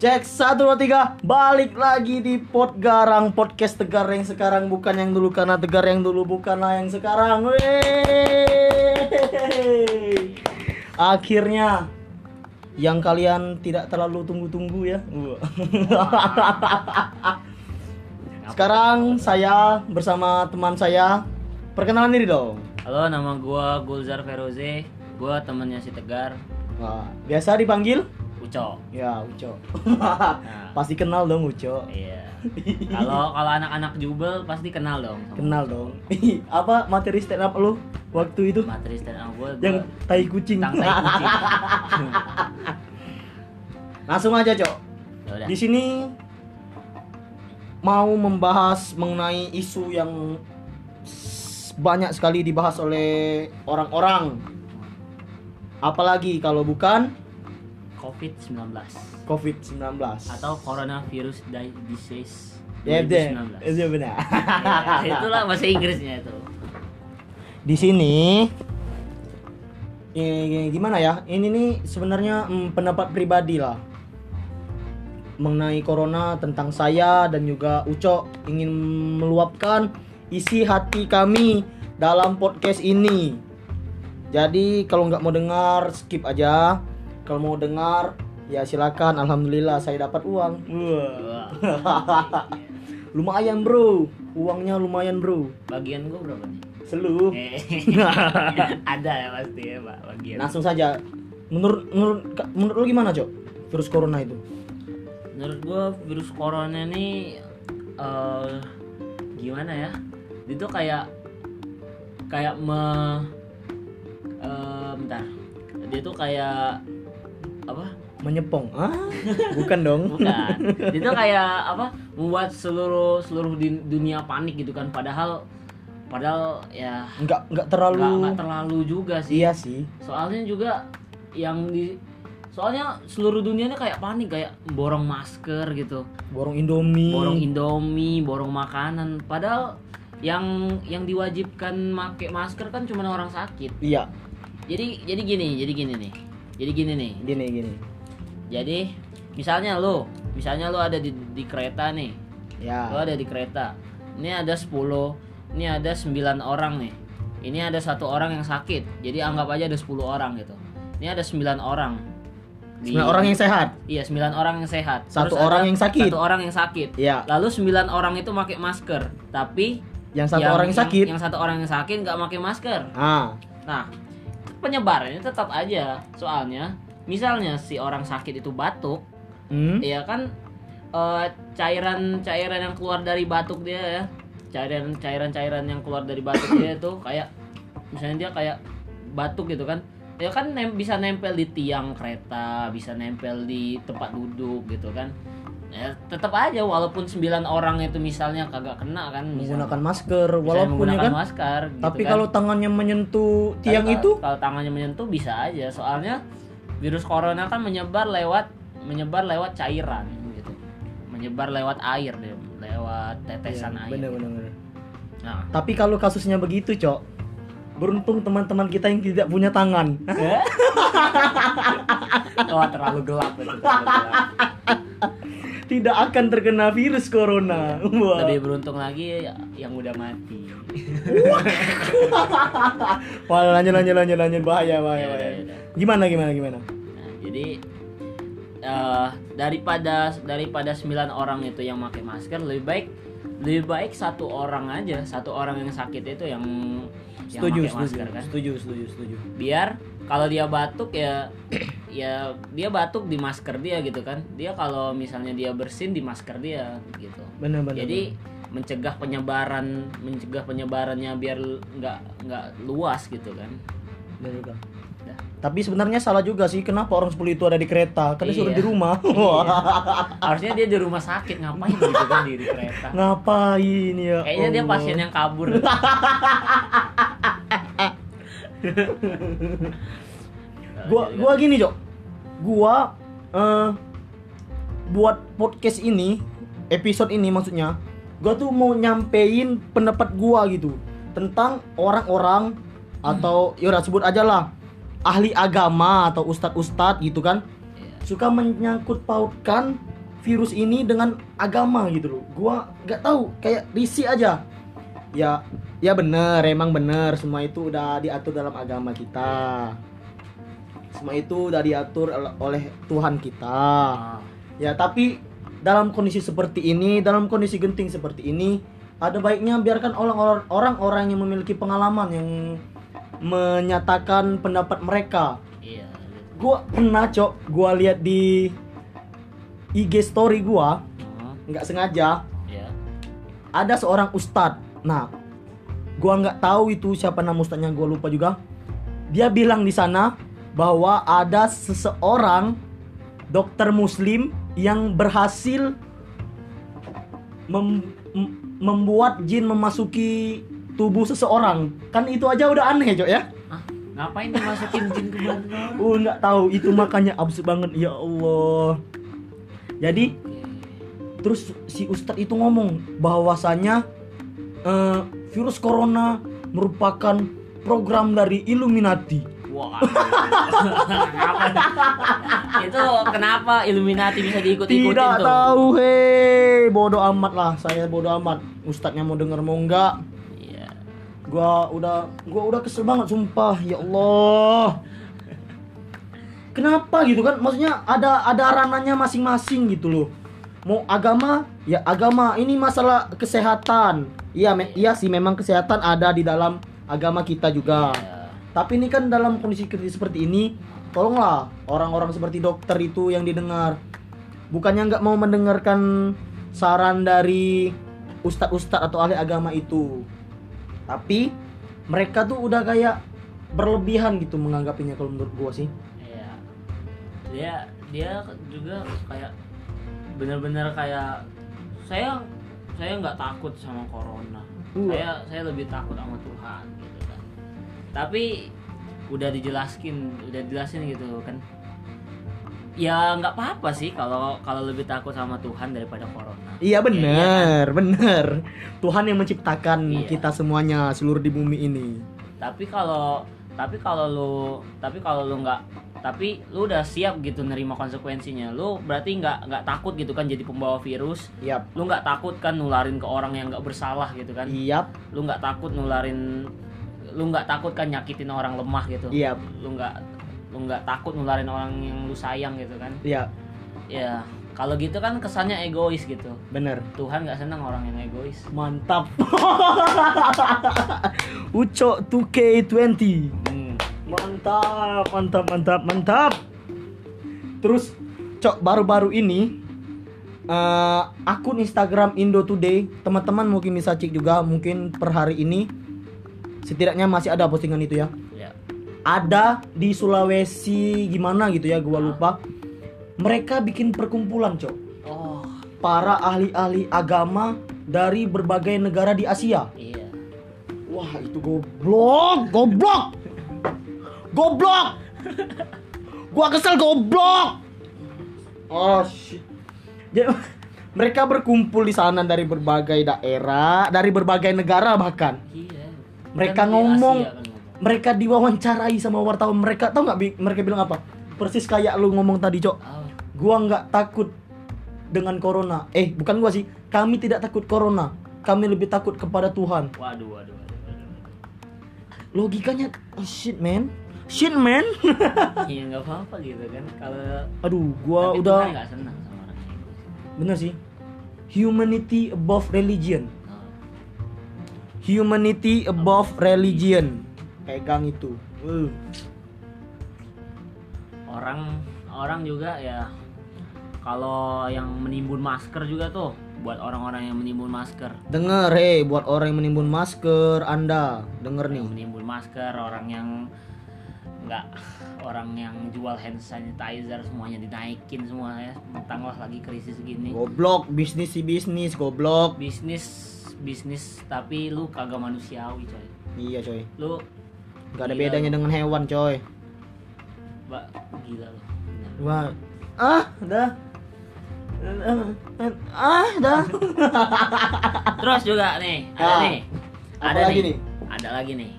Cek satu dua tiga balik lagi di pot garang podcast tegar yang sekarang bukan yang dulu karena tegar yang dulu bukanlah yang sekarang. Wey. Akhirnya yang kalian tidak terlalu tunggu-tunggu ya. Sekarang saya bersama teman saya perkenalan diri dong. Halo, nama gua Gulzar Feroze. Gua temennya si Tegar, Wah, biasa dipanggil Uco. ya Uco. Nah, Pasti kenal dong Uco. iya. Kalau kalau anak-anak jubel pasti kenal dong. Kenal Uco. dong. Apa materi stand up lu waktu itu? Materi stand up gua. Yang tai kucing. tai kucing. Langsung aja, Cok. Ya. Di sini mau membahas mengenai isu yang banyak sekali dibahas oleh orang-orang. Apalagi kalau bukan COVID-19 COVID-19. atau coronavirus di- disease Ya, deh. 2019. Itu benar. Ya, itulah bahasa Inggrisnya itu. Di sini eh, gimana ya? Ini nih sebenarnya mm, pendapat pribadi lah mengenai corona tentang saya dan juga Uco ingin meluapkan isi hati kami dalam podcast ini. Jadi kalau nggak mau dengar skip aja. Kalau mau dengar ya silakan. Alhamdulillah saya dapat uang. Lumayan bro, uangnya lumayan bro. Bagian gua berapa nih? Seluruh. Eh, ada ya pasti ya, Pak, bagian. Langsung saja. Menurut menurut menurut lu gimana, Cok? Virus corona itu? menurut gua virus corona ini eh gimana ya itu kayak kayak me eh bentar dia tuh kayak apa Menyepong. Ah? Bukan dong. bukan dia tuh kayak apa membuat seluruh seluruh dunia panik gitu kan padahal padahal ya enggak nggak terlalu nggak terlalu juga sih Iya sih. soalnya juga yang di soalnya seluruh dunia ini kayak panik kayak borong masker gitu Borong Indomie. borong indomie borong makanan padahal yang yang diwajibkan make masker kan cuma orang sakit Iya, jadi jadi gini jadi gini nih jadi gini nih gini gini. jadi misalnya lo misalnya lo ada di, di kereta nih lo Ya. ada di kereta ini ada 10 ini ada 9 orang nih ini ada satu orang yang sakit jadi anggap aja ada 10 orang gitu ini ada 9 orang Di- Sembilan orang yang sehat. Iya, 9 orang yang sehat. Satu Terus orang yang sakit. Satu orang yang sakit. Iya. Lalu 9 orang itu pakai masker, tapi Yang satu orang yang sakit. Yang, satu orang yang sakit nggak pakai masker. Ah, Nah, penyebarannya tetap aja. Soalnya, misalnya si orang sakit itu batuk, hmm? ya kan eh, cairan-cairan yang keluar dari batuk dia ya. Cairan cairan-cairan yang keluar dari batuk dia itu kayak misalnya dia kayak batuk gitu kan. Ya kan nem- bisa nempel di tiang kereta, bisa nempel di tempat duduk gitu kan. Ya, tetap aja walaupun 9 orang itu misalnya kagak kena kan misalnya. menggunakan masker walaupun ya menggunakan kan. masker gitu Tapi kan. kalau tangannya menyentuh tiang kalau- itu kalau tangannya menyentuh bisa aja soalnya virus corona kan menyebar lewat menyebar lewat cairan gitu menyebar lewat air deh lewat tetesan Iya, air bener, gitu. bener, bener. nah Tapi kalau kasusnya begitu, Cok. Beruntung teman-teman kita yang tidak punya tangan. oh terlalu gelap terlalu gelap. tidak akan terkena virus corona. Wah. lebih beruntung lagi ya- yang udah mati Wah, lanjut lanjut lanjut lanjut bahaya bahaya. Ya bahaya. ya udah. Gimana gimana gimana? Nah, jadi eh, daripada daripada 9 orang itu yang pakai masker lebih baik lebih baik satu orang aja satu orang yang sakit itu yang yang Setuju, pakai setuju, masker kan setuju, setuju, setuju. biar kalau dia batuk ya ya dia batuk di masker dia gitu kan dia kalau misalnya dia bersin di masker dia gitu Benar benar. jadi mencegah penyebaran mencegah penyebarannya biar nggak nggak luas gitu kan benar juga. Tapi sebenarnya salah juga sih kenapa orang 10 itu ada di kereta? Disuruh Iya. di rumah. Iya. harusnya dia di rumah sakit ngapain gitu kan di, kereta Ngapain ya? kayaknya dia Allah. pasien yang kabur gua gua gini, Cok. Gua eh buat podcast ini, episode ini maksudnya, gua tuh mau nyampein pendapat gua gitu tentang orang-orang atau ya udah sebut aja lah ahli agama atau ustadz-ustadz gitu kan Iya. suka menyangkut pautkan virus ini dengan agama gitu loh. Gua nggak tahu, kayak risih aja. Ya, ya bener, emang bener semua itu udah diatur dalam agama kita. Semua itu udah diatur ol- oleh Tuhan kita. Ya, tapi dalam kondisi seperti ini, dalam kondisi genting seperti ini, ada baiknya biarkan orang-orang yang memiliki pengalaman yang menyatakan pendapat mereka. iya Gua pernah, Cok, gua lihat di IG story gua, Ah, nggak sengaja iya ada seorang ustadz. Nah, gua nggak tahu itu siapa nama ustadznya, gua lupa juga. Dia bilang di sana bahwa ada seseorang dokter muslim yang berhasil mem- mem- membuat jin memasuki tubuh seseorang. Kan itu aja udah aneh, Cok ya. Hah? ngapain dimasukin jin ke badan orang Oh, nggak tahu itu makanya absurd banget ya Allah. Jadi Terus si Ustadz itu ngomong bahwasanya eh, virus corona merupakan program dari Illuminati. Wah. kenapa? itu kenapa Illuminati bisa diikut-ikutin Tidak tuh? tahu, hei, bodoh amat lah. Saya bodoh amat. Ustadznya mau denger mau enggak? Iya. Gua udah, gua udah kesel banget, sumpah. Ya Allah. Kenapa gitu kan? Maksudnya ada ada ranahnya masing-masing gitu loh. Mau agama, ya agama. Ini masalah kesehatan. Iya, me- iya sih memang kesehatan ada di dalam agama kita juga. Iya. Tapi ini kan dalam kondisi kritis seperti ini, tolonglah orang-orang seperti dokter itu yang didengar. Bukannya nggak mau mendengarkan saran dari ustadz-ustadz atau ahli agama itu. Tapi mereka tuh udah kayak berlebihan gitu menganggapinya kalau menurut gua sih. Iya. Dia dia juga kayak bener-bener kayak saya saya nggak takut sama corona. Uh. Saya saya lebih takut sama Tuhan gitu kan. Tapi udah dijelaskin, udah dijelasin gitu kan. Ya nggak apa-apa sih kalau kalau lebih takut sama Tuhan daripada corona. Iya bener, kan? bener. Tuhan yang menciptakan Iya. kita semuanya seluruh di bumi ini. tapi kalau tapi kalau lu tapi kalau lu nggak tapi lu udah siap gitu nerima konsekuensinya lu berarti nggak nggak takut gitu kan jadi pembawa virus? Yap, lu nggak takut kan nularin ke orang yang nggak bersalah gitu kan? Yap, lu nggak takut nularin lu nggak takut kan nyakitin orang lemah gitu? Yap, lu nggak lu nggak takut nularin orang yang lu sayang gitu kan? Yap, ya kalau gitu kan kesannya egois gitu. Bener. Tuhan nggak senang orang yang egois. Mantap. Ucok 2K20. Mantap, mantap, mantap, mantap. Terus, Cok, baru-baru ini eh, akun Instagram Indo Today, teman-teman mungkin bisa cek juga mungkin per hari ini setidaknya masih ada postingan itu ya. ya Ada di Sulawesi gimana gitu ya, gua lupa. Mereka bikin perkumpulan, Cok. oh Para ahli-ahli agama dari berbagai negara di Asia. iya Wah itu goblok, goblok, goblok. Gua kesel goblok. Oh shit. Jadi, mereka berkumpul di sana dari berbagai daerah, dari berbagai negara bahkan. iya Mereka Kan di ngomong, Asia kan mereka diwawancarai sama wartawan. Mereka tahu nggak? Bi- Mereka bilang apa? Persis kayak lu ngomong tadi, cok. Oh, Gua nggak takut dengan corona. Eh, bukan gua sih. Kami tidak takut corona. Kami lebih takut kepada Tuhan. waduh, waduh, waduh, waduh. logikanya oh, shit man shit man. Iya nggak apa-apa gitu kan. Kalau aduh gua tapi udah nggak senang sama orang gitu. bener sih. Humanity above religion. Oh, humanity above religion. pegang itu. Uh. orang orang juga ya kalau yang menimbun masker juga tuh buat orang-orang yang menimbun masker. denger hei buat orang yang menimbun masker anda. Denger nih. menimbun masker, orang yang nggak orang yang jual hand sanitizer semuanya dinaikin semua ya. Mentang lah lagi krisis gini. goblok bisnis si bisnis goblok Bisnis bisnis tapi lu kagak manusiawi coy. iya coy Lu gak ada bedanya lu. dengan hewan coy Mbak gila lu. Wah ah dah ah dah Terus juga nih, ada Ah, nih. apa Ada lagi nih. nih? Ada lagi nih.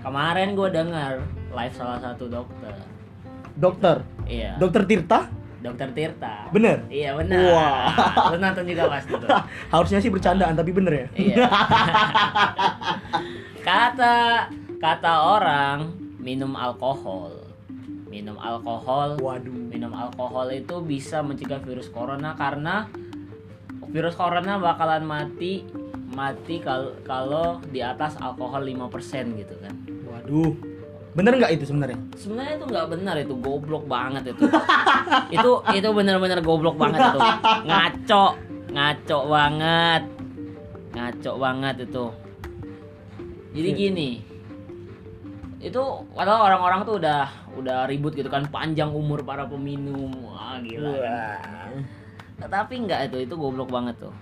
Kemarin gue dengar live salah satu dokter. dokter Iya. dokter Tirta Dokter Tirta. Bener? Iya benar. Wah. Lu nonton juga pasti tuh. Harusnya sih bercandaan tapi bener ya. Iya. kata kata orang minum alkohol. Minum alkohol. Waduh. Minum alkohol itu bisa mencegah virus corona karena virus corona bakalan mati mati kalau kalau di atas alkohol 5% gitu kan. Waduh. Bener nggak itu sebenarnya? Sebenarnya itu nggak benar itu goblok banget itu. itu itu benar-benar goblok banget itu. Ngaco, ngaco banget. Ngaco banget itu. Jadi gini. Itu padahal orang-orang tuh udah udah ribut gitu kan panjang umur para peminum. Wah, gila. kan. Tetapi enggak itu itu goblok banget tuh.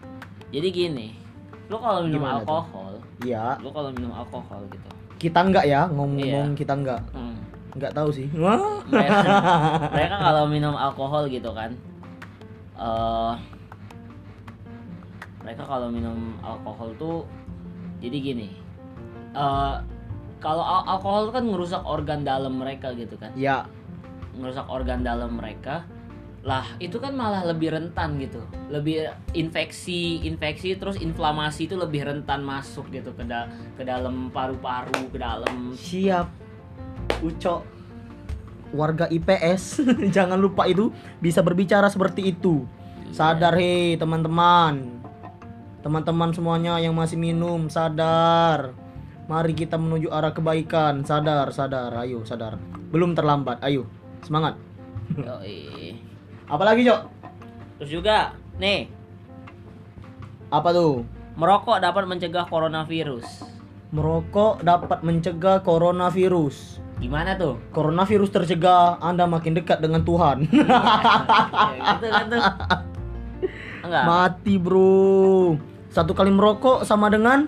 Jadi gini. Lu kalau minum Gimana alkohol, Iya. lu kalau minum alkohol gitu. Kita nggak ya ngomong-ngomong Iya. kita nggak. Hmm. Nggak tahu sih. Mereka, mereka kalau minum alkohol gitu kan eh mereka kalau minum alkohol tuh jadi gini eh kalau al- alkohol kan ngerusak organ dalam mereka gitu kan Ya. ngerusak organ dalam mereka lah itu kan malah lebih rentan gitu lebih infeksi infeksi terus inflamasi itu lebih rentan masuk gitu ke da- ke dalam paru-paru ke dalam Siap. Ucok. Warga IPS, jangan lupa itu bisa berbicara seperti itu. Sadar hei teman-teman. Teman-teman semuanya yang masih minum, sadar. Mari kita menuju arah kebaikan. Sadar, sadar. Ayo, sadar. Belum terlambat. Ayo, semangat. Yoi. Apalagi, Cok? terus juga nih Apa tuh? Merokok dapat mencegah coronavirus. Merokok dapat mencegah coronavirus. Gimana tuh? Coronavirus tercegah, Anda makin dekat dengan Tuhan. Ya, gitu kan tuh. Enggak. Mati, Bro. Satu kali merokok sama dengan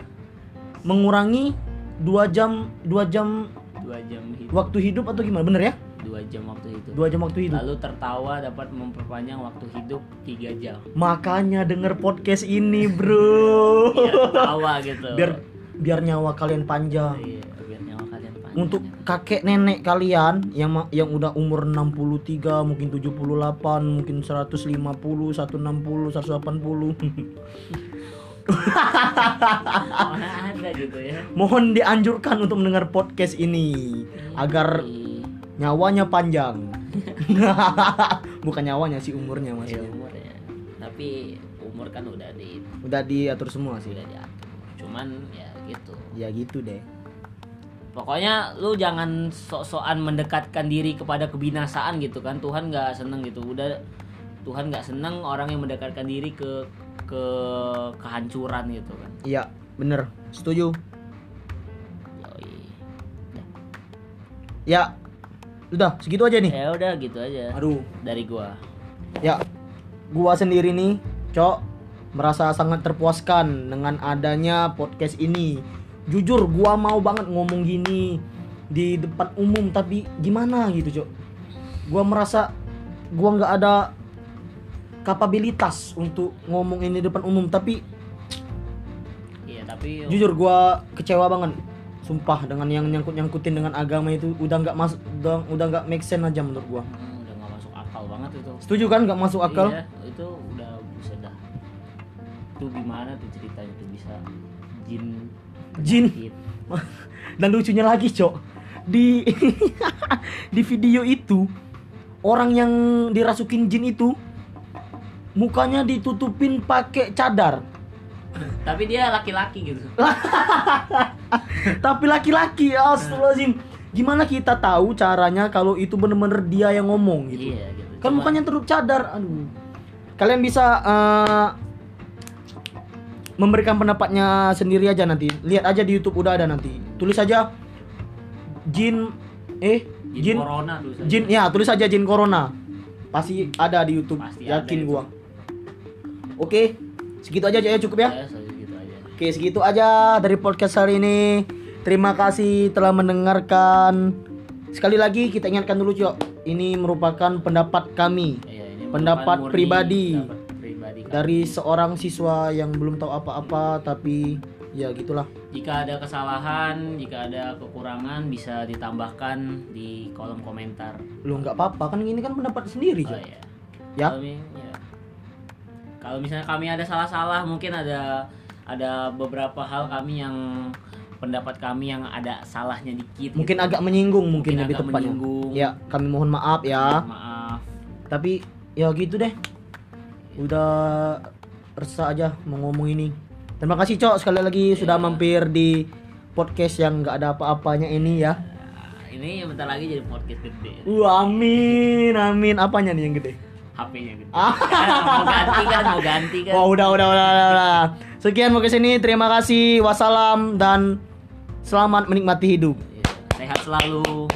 mengurangi dua jam dua jam Dua jam hidup. waktu hidup atau gimana? Bener ya? Dua jam waktu itu. Dua jam waktu hidup. Lalu tertawa dapat memperpanjang waktu hidup tiga jam. Makanya denger podcast ini, Bro. Biar tertawa gitu. biar biar nyawa kalian panjang. Iya, biar nyawa kalian panjang. Untuk kakek nenek kalian yang yang udah umur 63, mungkin 78, mungkin 150, 160, 180. mana ada gitu ya. Mohon dianjurkan untuk mendengar podcast ini agar Iya, nyawanya panjang. Bukan nyawanya sih umurnya iya, maksudnya. umurnya. Tapi umur kan udah di Udah diatur semua sih. udah diatur. Cuman ya gitu. Ya gitu deh. Pokoknya lu jangan sok-sokan mendekatkan diri kepada kebinasaan gitu kan. Tuhan nggak seneng gitu. Udah Tuhan nggak seneng orang yang mendekatkan diri ke ke kehancuran gitu kan. Iya, bener. Setuju. Yoi. Ya. Udah, segitu aja nih. Ya udah gitu aja Aduh. dari gua. Ya. Gua sendiri nih, Cok, merasa sangat terpuaskan dengan adanya podcast ini. Jujur, gua mau banget ngomong gini di depan umum tapi gimana gitu, Cok. Gua merasa gua nggak ada kapabilitas untuk ngomong ini di depan umum tapi Iya, tapi jujur gua kecewa banget sumpah dengan yang nyangkut nyangkutin dengan agama itu udah nggak masuk udah udah nggak make sense aja menurut gua Hmm, udah nggak masuk akal banget itu. setuju kan nggak masuk akal Iya, itu udah bisa dah. Itu gimana tuh ceritanya tuh bisa jin Jin. dan lucunya lagi cok di di video itu orang yang dirasukin jin itu mukanya ditutupin pakai cadar Tapi dia laki-laki gitu. tapi laki-laki astagfirullahaladzim. Gimana kita tahu caranya kalau itu bener-bener dia yang ngomong gitu? Iya gitu. kan Cuma- mukanya tutup cadar aduh. Kalian bisa eh, memberikan pendapatnya sendiri aja nanti. Lihat aja di YouTube udah ada nanti. Tulis aja jin eh jin, jin corona jin ya tulis aja jin corona. Pasti ada di YouTube Pasti yakin gua. Oke segitu aja ya cukup ya Ya, segitu aja. Oke, segitu aja dari podcast hari ini. Terima kasih telah mendengarkan. Sekali lagi kita ingatkan dulu, Cok. Ini merupakan pendapat kami Iya, ini Pendapat murni pribadi. pendapat pribadi dari seorang siswa yang belum tahu apa-apa tapi ya gitulah. Jika ada kesalahan, jika ada kekurangan bisa ditambahkan di kolom komentar. Lu nggak apa-apa kan ini kan pendapat sendiri, Oh iya. Ya. Ya. Kalau misalnya kami ada salah-salah, mungkin ada ada beberapa hal kami yang pendapat kami yang ada salahnya dikit. Mungkin gitu. agak menyinggung mungkin, Mungkin lebih agak tepatnya. menyinggung. Ya, kami mohon maaf ya. Maaf. Tapi ya gitu deh. Udah resah aja mau ngomong ini. Terima kasih Cok sekali lagi sudah Iya. mampir di podcast yang nggak ada apa-apanya ini ya. Nah, ini bentar lagi jadi podcast gede. Uh, amin, amin. Apanya nih yang gede? HP-nya gede. Ah. mau ganti kan, mau ganti kan. Oh, udah, udah, udah, udah, udah. Sekian podcast ini. Terima kasih. Wassalam dan selamat menikmati hidup. Iya, Sehat selalu.